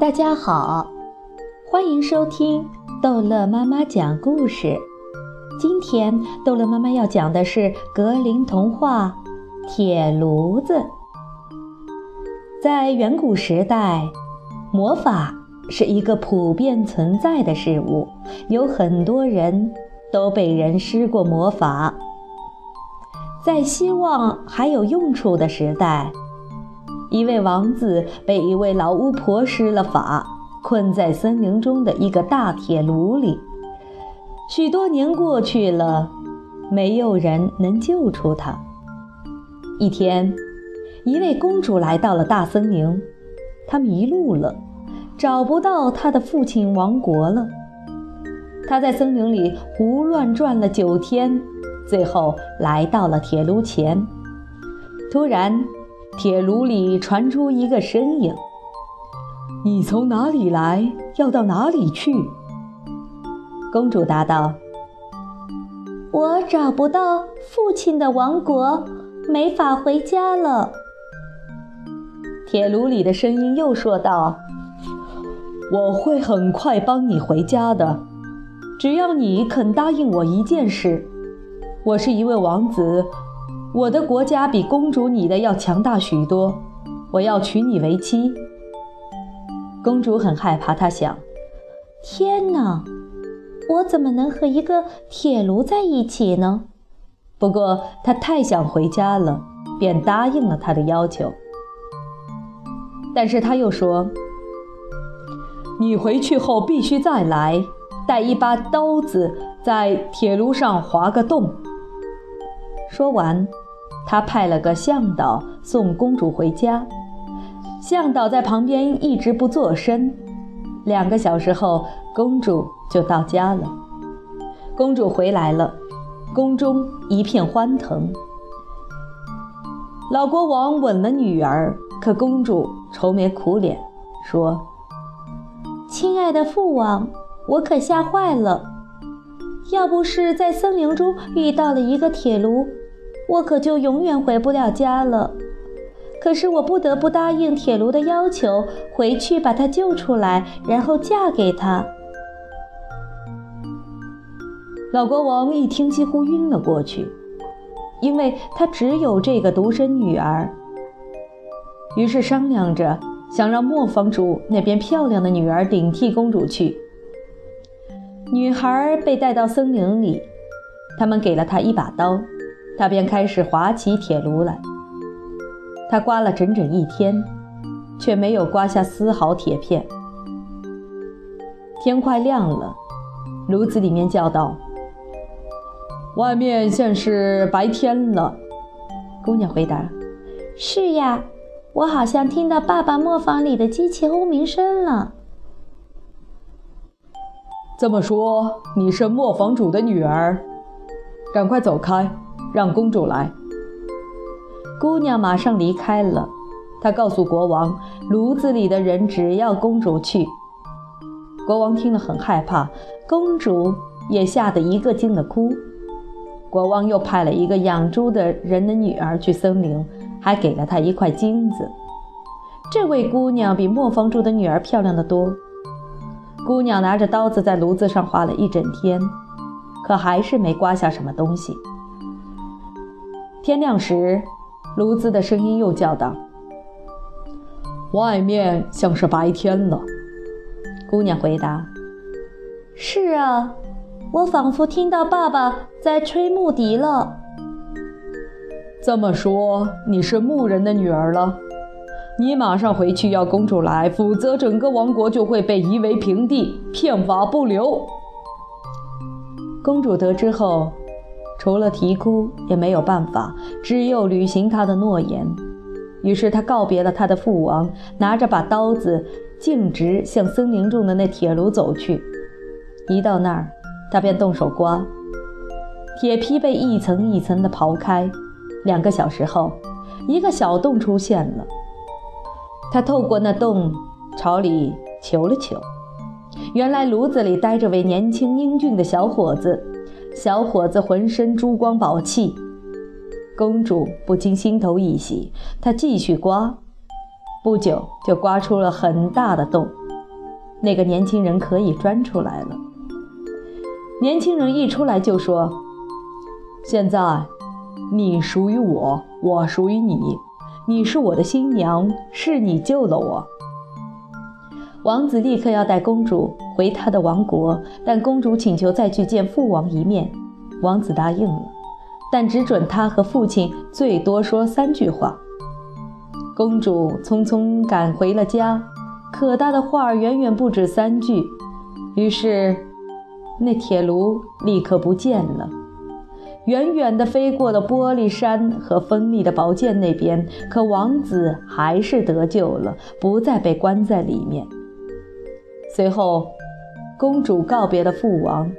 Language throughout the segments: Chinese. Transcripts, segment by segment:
大家好，欢迎收听逗乐妈妈讲故事。今天逗乐妈妈要讲的是格林童话《铁炉子》。在远古时代，魔法是一个普遍存在的事物，有很多人都被人施过魔法。在希望还有用处的时代。一位王子被一位老巫婆施了法，困在森林中的一个大铁炉里。许多年过去了，没有人能救出他。一天，一位公主来到了大森林，她迷路了，找不到她的父亲王国了。她在森林里胡乱转了九天，最后来到了铁炉前。突然，铁炉里传出一个声音：“你从哪里来？要到哪里去？”公主答道：“我找不到父亲的王国，没法回家了。”铁炉里的声音又说道：“我会很快帮你回家的，只要你肯答应我一件事。我是一位王子。”我的国家比公主你的要强大许多，我要娶你为妻。公主很害怕，她想：天哪，我怎么能和一个铁炉在一起呢？不过她太想回家了，便答应了他的要求。但是他又说：“你回去后必须再来，带一把刀子，在铁炉上划个洞。”说完，他派了个向导送公主回家。向导在旁边一直不作声。两个小时后，公主就到家了。公主回来了，宫中一片欢腾。老国王吻了女儿，可公主愁眉苦脸，说：“亲爱的父王，我可吓坏了。”要不是在森林中遇到了一个铁炉，我可就永远回不了家了。可是我不得不答应铁炉的要求，回去把他救出来，然后嫁给他。老国王一听，几乎晕了过去，因为他只有这个独生女儿。于是商量着，想让磨坊主那边漂亮的女儿顶替公主去。女孩被带到森林里，他们给了她一把刀，他便开始划起铁炉来。他刮了整整一天，却没有刮下丝毫铁片。天快亮了，炉子里面叫道：“外面现是白天了。”姑娘回答：“是呀，我好像听到爸爸磨坊里的机器轰鸣声了。”这么说，你是磨坊主的女儿？赶快走开，让公主来。姑娘马上离开了。她告诉国王，炉子里的人只要公主去。国王听了很害怕，公主也吓得一个劲的哭。国王又派了一个养猪的人的女儿去森林，还给了她一块金子。这位姑娘比磨坊主的女儿漂亮得多。姑娘拿着刀子在炉子上划了一整天，可还是没刮下什么东西。天亮时，炉子的声音又叫道：“外面像是白天了。”姑娘回答：“是啊，我仿佛听到爸爸在吹木笛了。”这么说，你是牧人的女儿了？你马上回去要公主来，否则整个王国就会被夷为平地，片瓦不留。公主得知后，除了啼哭也没有办法，只有履行他的诺言。于是他告别了他的父王，拿着把刀子，径直向森林中的那铁炉走去。一到那儿，他便动手刮，铁皮被一层一层地刨开。两个小时后，一个小洞出现了。他透过那洞朝里求了求，原来炉子里待着位年轻英俊的小伙子。小伙子浑身珠光宝气，公主不禁心头一喜。她继续刮，不久就刮出了很大的洞，那个年轻人可以钻出来了。年轻人一出来就说：“现在，你属于我，我属于你，你是我的新娘，是你救了我。”王子立刻要带公主回他的王国，但公主请求再去见父王一面，王子答应了，但只准他和父亲最多说三句话。公主匆匆赶回了家，可她的话远远不止三句。于是，那铁炉立刻不见了，远远地飞过了玻璃山和锋利的宝剑那边。可王子还是得救了，不再被关在里面。随后，公主告别了父王，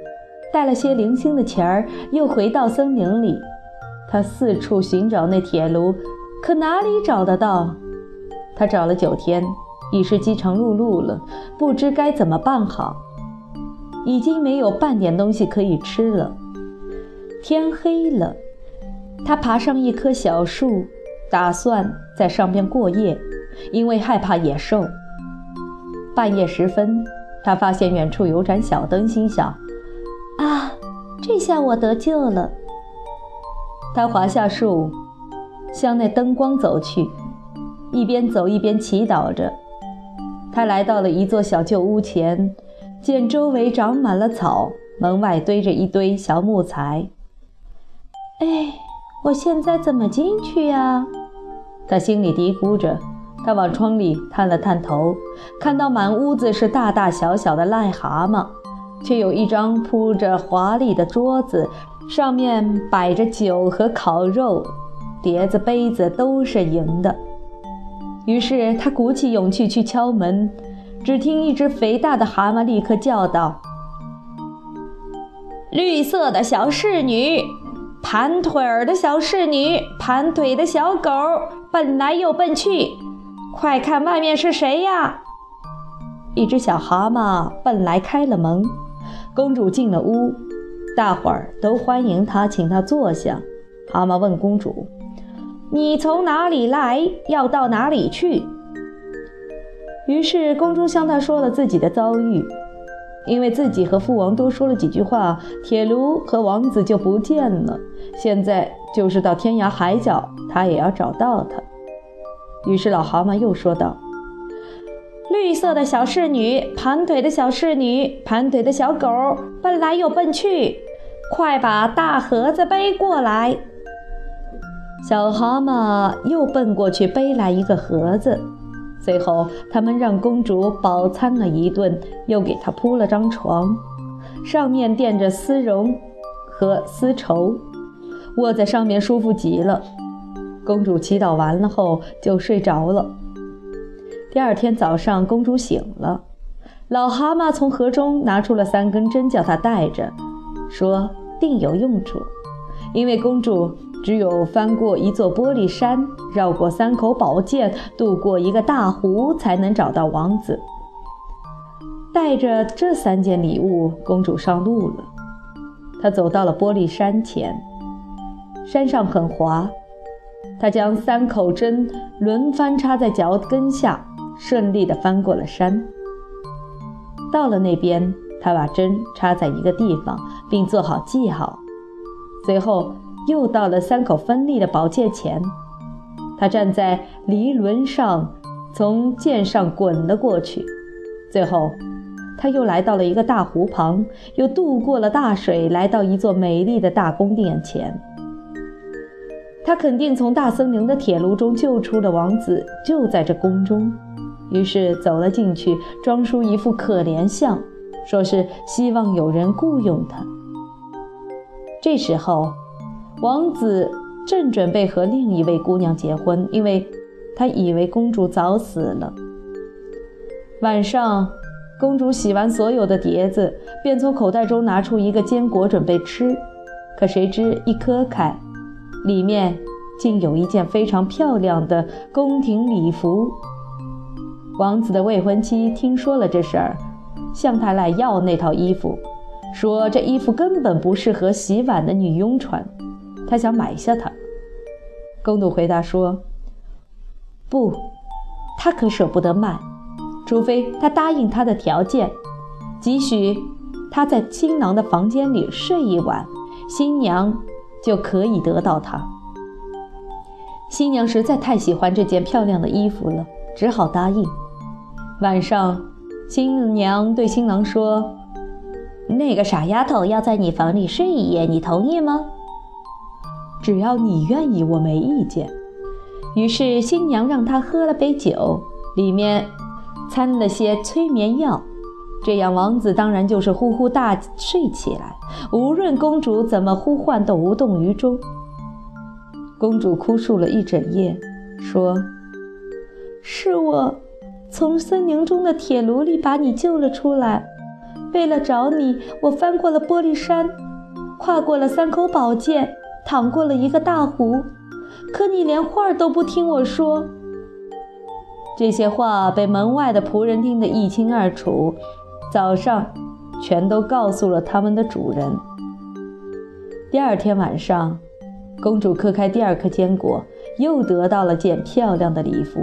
带了些零星的钱儿，又回到森林里。她四处寻找那铁炉。可哪里找得到？他找了九天，已是饥肠辘辘了，不知该怎么办好。已经没有半点东西可以吃了。天黑了，他爬上一棵小树，打算在上边过夜，因为害怕野兽。半夜时分，他发现远处有盏小灯，心想：“啊，这下我得救了。”他滑下树。向那灯光走去，一边走一边祈祷着。他来到了一座小旧屋前，见周围长满了草，门外堆着一堆小木材。哎，我现在怎么进去呀？他心里嘀咕着。他往窗里探了探头，看到满屋子是大大小小的癞蛤蟆，却有一张铺着华丽的桌子，上面摆着酒和烤肉。碟子、杯子都是银的。于是他鼓起勇气去敲门，只听一只肥大的蛤蟆立刻叫道：“绿色的小侍女，盘腿儿的小侍女，盘腿的小狗，奔来又奔去，快看外面是谁呀？”一只小蛤蟆奔来开了门，公主进了屋，大伙儿都欢迎她，请她坐下。蛤蟆问公主。你从哪里来？要到哪里去？于是公主向他说了自己的遭遇，因为自己和父王多说了几句话，铁炉和王子就不见了。现在就是到天涯海角，他也要找到他。于是老蛤蟆又说道：“绿色的小侍女，盘腿的小侍女，盘腿的小狗，奔来又奔去，快把大盒子背过来。”小蛤蟆又奔过去背来一个盒子，最后他们让公主饱餐了一顿，又给她铺了张床，上面垫着丝绒和丝绸，卧在上面舒服极了。公主祈祷完了后就睡着了。第二天早上，公主醒了，老蛤蟆从盒中拿出了三根针，叫她带着，说定有用处，因为公主。只有翻过一座玻璃山，绕过三口宝剑，渡过一个大湖，才能找到王子。带着这三件礼物，公主上路了。她走到了玻璃山前，山上很滑，他将三口针轮番插在脚跟下，顺利地翻过了山。到了那边，他把针插在一个地方，并做好记号，随后。又到了三口锋利的宝剑前，他站在离轮上，从剑上滚了过去。最后，他又来到了一个大湖旁，又渡过了大水，来到一座美丽的大宫殿前。他肯定从大森林的铁炉中救出了王子，就在这宫中。于是走了进去，装出一副可怜相，说是希望有人雇佣他。这时候。王子正准备和另一位姑娘结婚，因为他以为公主早死了。晚上，公主洗完所有的碟子，便从口袋中拿出一个坚果准备吃。可谁知一磕开，里面竟有一件非常漂亮的宫廷礼服。王子的未婚妻听说了这事儿，向他来要那套衣服，说这衣服根本不适合洗碗的女佣穿。他想买下它。公主回答说：“不，他可舍不得卖，除非他答应他的条件，即许他在新郎的房间里睡一晚，新娘就可以得到它。新娘实在太喜欢这件漂亮的衣服了，只好答应。晚上，新娘对新郎说：“那个傻丫头要在你房里睡一夜，你同意吗？”“只要你愿意，我没意见。”于是新娘让他喝了杯酒，里面掺了些催眠药，这样王子当然就是呼呼大睡起来，无论公主怎么呼唤都无动于衷。公主哭诉了一整夜，说：“是我从森林中的铁炉里把你救了出来。为了找你，我翻过了玻璃山，跨过了三口宝剑，淌过了一个大湖。可你连话都不听我说。”这些话被门外的仆人听得一清二楚，早上全都告诉了他们的主人。第二天晚上。公主磕开第二颗坚果，又得到了件漂亮的礼服。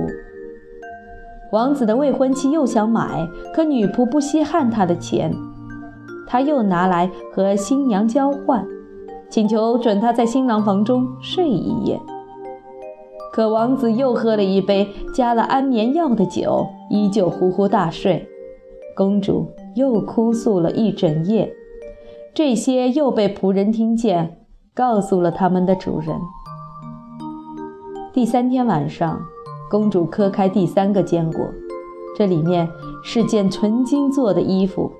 王子的未婚妻又想买，可女仆不稀罕他的钱，他又拿来和新娘交换，请求准他在新郎房中睡一夜。可王子又喝了一杯加了安眠药的酒，依旧呼呼大睡。公主又哭诉了一整夜，这些又被仆人听见。告诉了他们的主人。第三天晚上，公主磕开第三个坚果，这里面是件纯金做的衣服。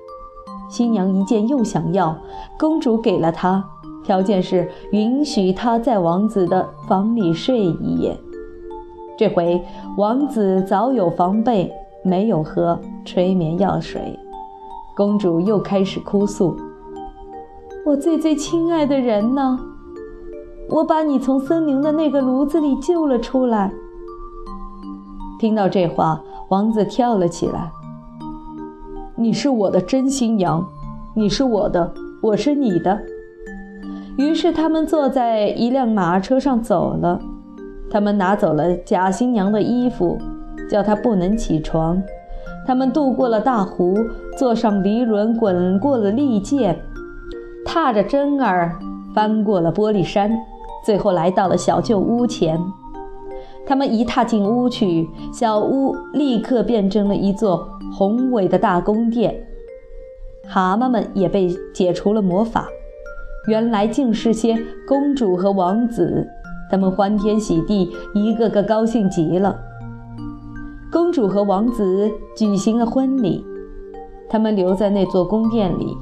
新娘一见又想要，公主给了她，条件是允许她在王子的房里睡一夜。这回王子早有防备，没有喝催眠药水。公主又开始哭诉。我最最亲爱的人呢？我把你从森林的那个炉子里救了出来。听到这话，王子跳了起来。你是我的真新娘，你是我的，我是你的。于是他们坐在一辆马车上走了。他们拿走了假新娘的衣服，叫她不能起床。他们渡过了大湖，坐上离轮，滚过了利剑。踏着针儿翻过了玻璃山，最后来到了小旧屋前。他们一踏进屋去，小屋立刻变成了一座宏伟的大宫殿。蛤蟆们也被解除了魔法，原来竟是些公主和王子。他们欢天喜地，一个个高兴极了。公主和王子举行了婚礼，他们留在那座宫殿里。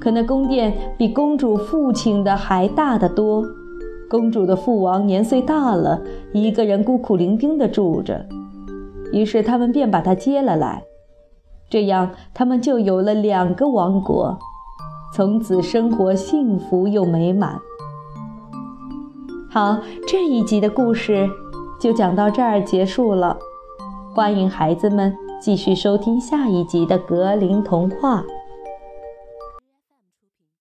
可那宫殿比公主父亲的还大得多。公主的父王年岁大了，一个人孤苦伶仃地住着，于是他们便把他接了来。这样，他们就有了两个王国，从此生活幸福又美满。好，这一集的故事就讲到这儿结束了。欢迎孩子们继续收听下一集的格林童话。